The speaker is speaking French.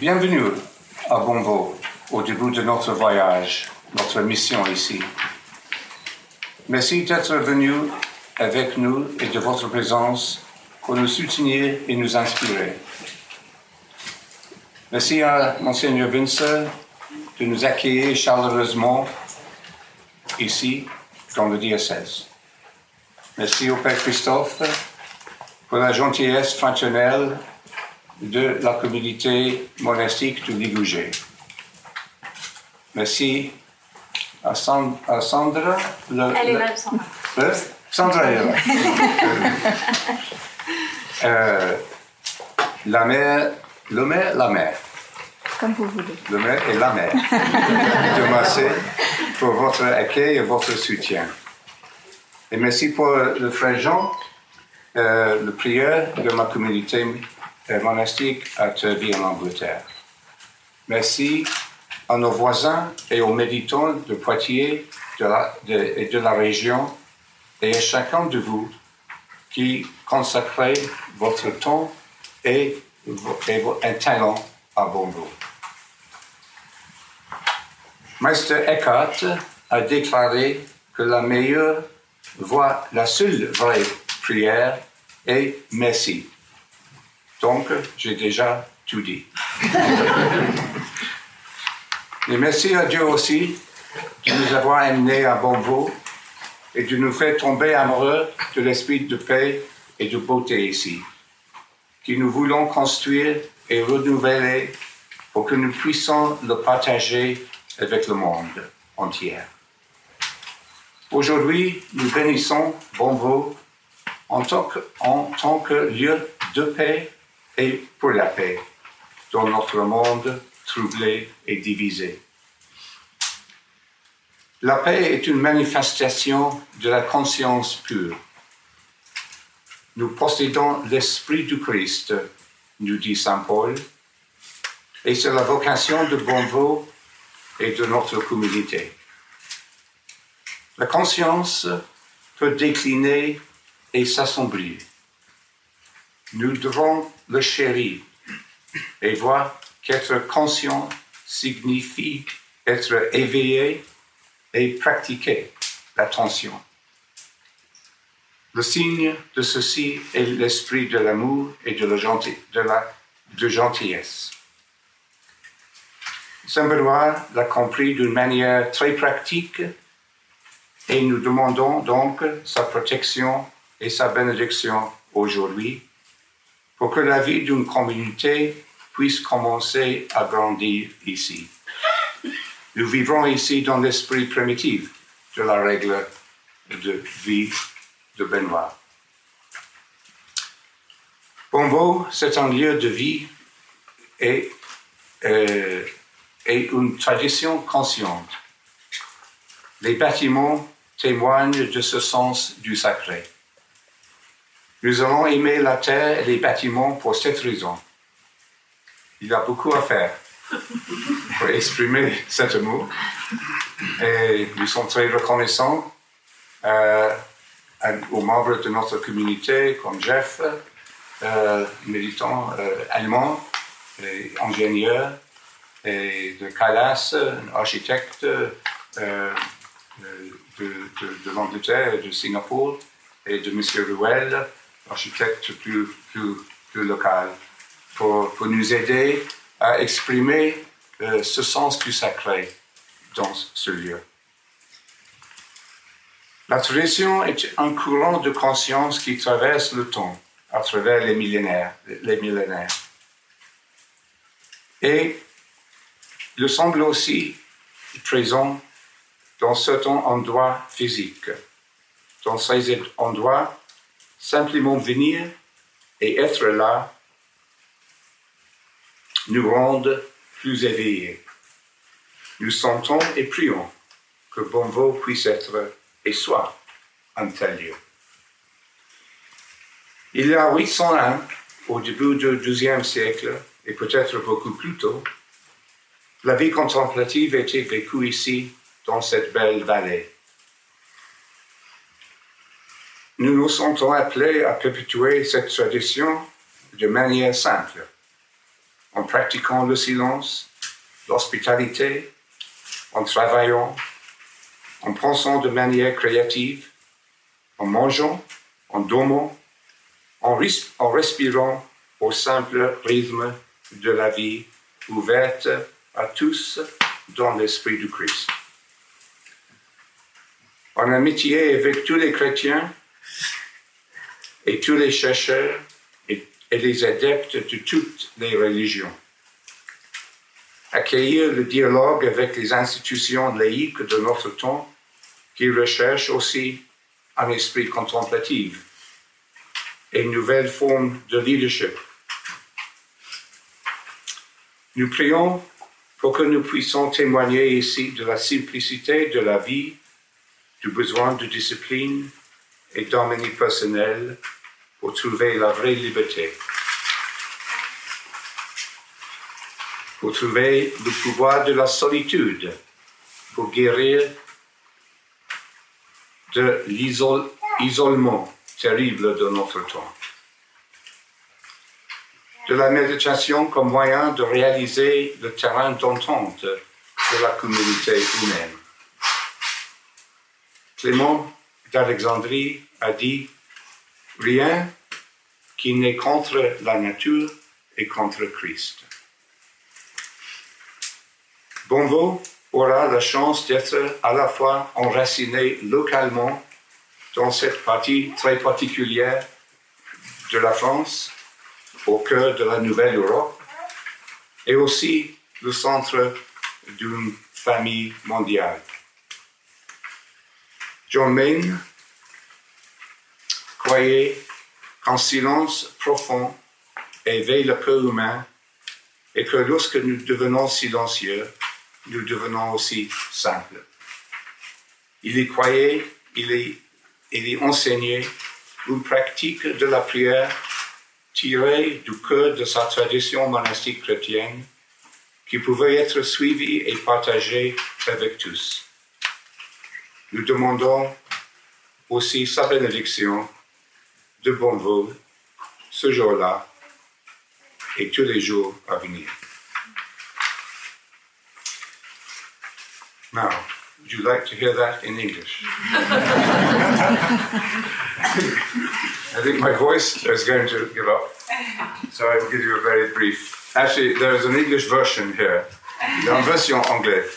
Bienvenue à Bonvo au début de notre voyage, notre mission ici. Merci d'être venu avec nous et de votre présence pour nous soutenir et nous inspirer. Merci à Monseigneur Vincent de nous accueillir chaleureusement ici dans le diocèse. Merci au Père Christophe pour la gentillesse fraternelle de la communauté monastique du Ligougé. Merci à, Sandra. Elle est là, Sandra. Sandra est là. Euh, la mère, le maire, la mère. Comme vous voulez. Le maire et la mère de Massé pour votre accueil et votre soutien. Et merci pour le frère Jean, euh, le prieur de ma communauté euh, monastique à Turvy en Angleterre. Merci à nos voisins et aux méditants de Poitiers et de la région et à chacun de vous qui consacrez votre temps et, et talent à Bongo. Meister Eckhart a déclaré que la meilleure voie, la seule vraie prière est merci. Donc, j'ai déjà tout dit. Et merci à Dieu aussi de nous avoir amenés à Bonvo et de nous faire tomber amoureux de l'esprit de paix et de beauté ici, que nous voulons construire et renouveler pour que nous puissions le partager avec le monde entier. Aujourd'hui, nous bénissons que, en tant que lieu de paix et pour la paix dans notre monde troublé et divisé. La paix est une manifestation de la conscience pure. Nous possédons l'Esprit du Christ, nous dit Saint Paul, et c'est la vocation de Bonvo et de notre communauté. La conscience peut décliner et s'assombrir. Nous devons le chérir et voir qu'être conscient signifie être éveillé et pratiquer l'attention. Le signe de ceci est l'esprit de l'amour et de la, gentillesse. Saint Benoît l'a compris d'une manière très pratique et nous demandons donc sa protection et sa bénédiction aujourd'hui pour que la vie d'une communauté puisse commencer à grandir ici. Nous vivons ici dans l'esprit primitif de la règle de vie de Benoît. Bonvo, c'est un lieu de vie euh, et une tradition consciente. Les bâtiments témoignent de ce sens du sacré. Nous allons aimer la terre et les bâtiments pour cette raison. Il a beaucoup à faire pour exprimer cet amour. Et nous sommes très reconnaissants euh, aux membres de notre communauté, comme Jeff, euh, militant euh, allemand, et ingénieur, et de Calas, architecte euh, de, de, l'Angleterre et de Singapour, et de M. Ruel, architecte plus, plus, plus local, pour, nous aider à exprimer euh, ce sens du sacré dans ce lieu. La tradition est un courant de conscience qui traverse le temps à travers les millénaires. Les millénaires. Et il semble aussi présent dans certains endroits physiques. Dans ces endroits, simplement venir et être là nous rendent plus éveillés. Nous sentons et prions que Bonvo puisse être et soit un tel lieu. Il y a 800 ans, au début du XIIe siècle, et peut-être beaucoup plus tôt, la vie contemplative était vécue ici dans cette belle vallée. Nous nous sentons appelés à perpétuer cette tradition de manière simple, en pratiquant le silence, l'hospitalité, en travaillant, en pensant de manière créative, en mangeant, en dormant, en, respirant au simple rythme de la vie ouverte à tous dans l'esprit du Christ. En amitié avec tous les chrétiens et tous les chercheurs et, les adeptes de toutes les religions. Accueillir le dialogue avec les institutions laïques de notre temps qui recherchent aussi un esprit contemplatif et une nouvelle forme de leadership. Nous prions pour que nous puissions témoigner ici de la simplicité de la vie, du besoin de discipline et d'harmonie personnelle pour trouver la vraie liberté. Pour trouver le pouvoir de la solitude, pour guérir de l'isolement terrible de notre temps. De la méditation comme moyen de réaliser le terrain d'entente de la communauté humaine. Clément d'Alexandrie a dit Rien qui n'est contre la nature et contre Christ. Bonvo aura la chance d'être à la fois enraciné localement dans cette partie très particulière de la France, au cœur de la Nouvelle Europe, et aussi le centre d'une famille mondiale. John Maine croyait qu'un silence profond éveille le cœur humain et que lorsque nous devenons silencieux, nous devenons aussi simples. Il y croyait, il y enseignait une pratique de la prière tirée du cœur de sa tradition monastique chrétienne qui pouvait être suivie et partagée avec tous. Nous demandons aussi sa bénédiction de bon vol ce jour-là et tous les jours à venir. Now, would you like to hear that in English? I think my voice is going to give up, so I will give you a very brief. Actually, there is an English version here. Il y a une version anglaise.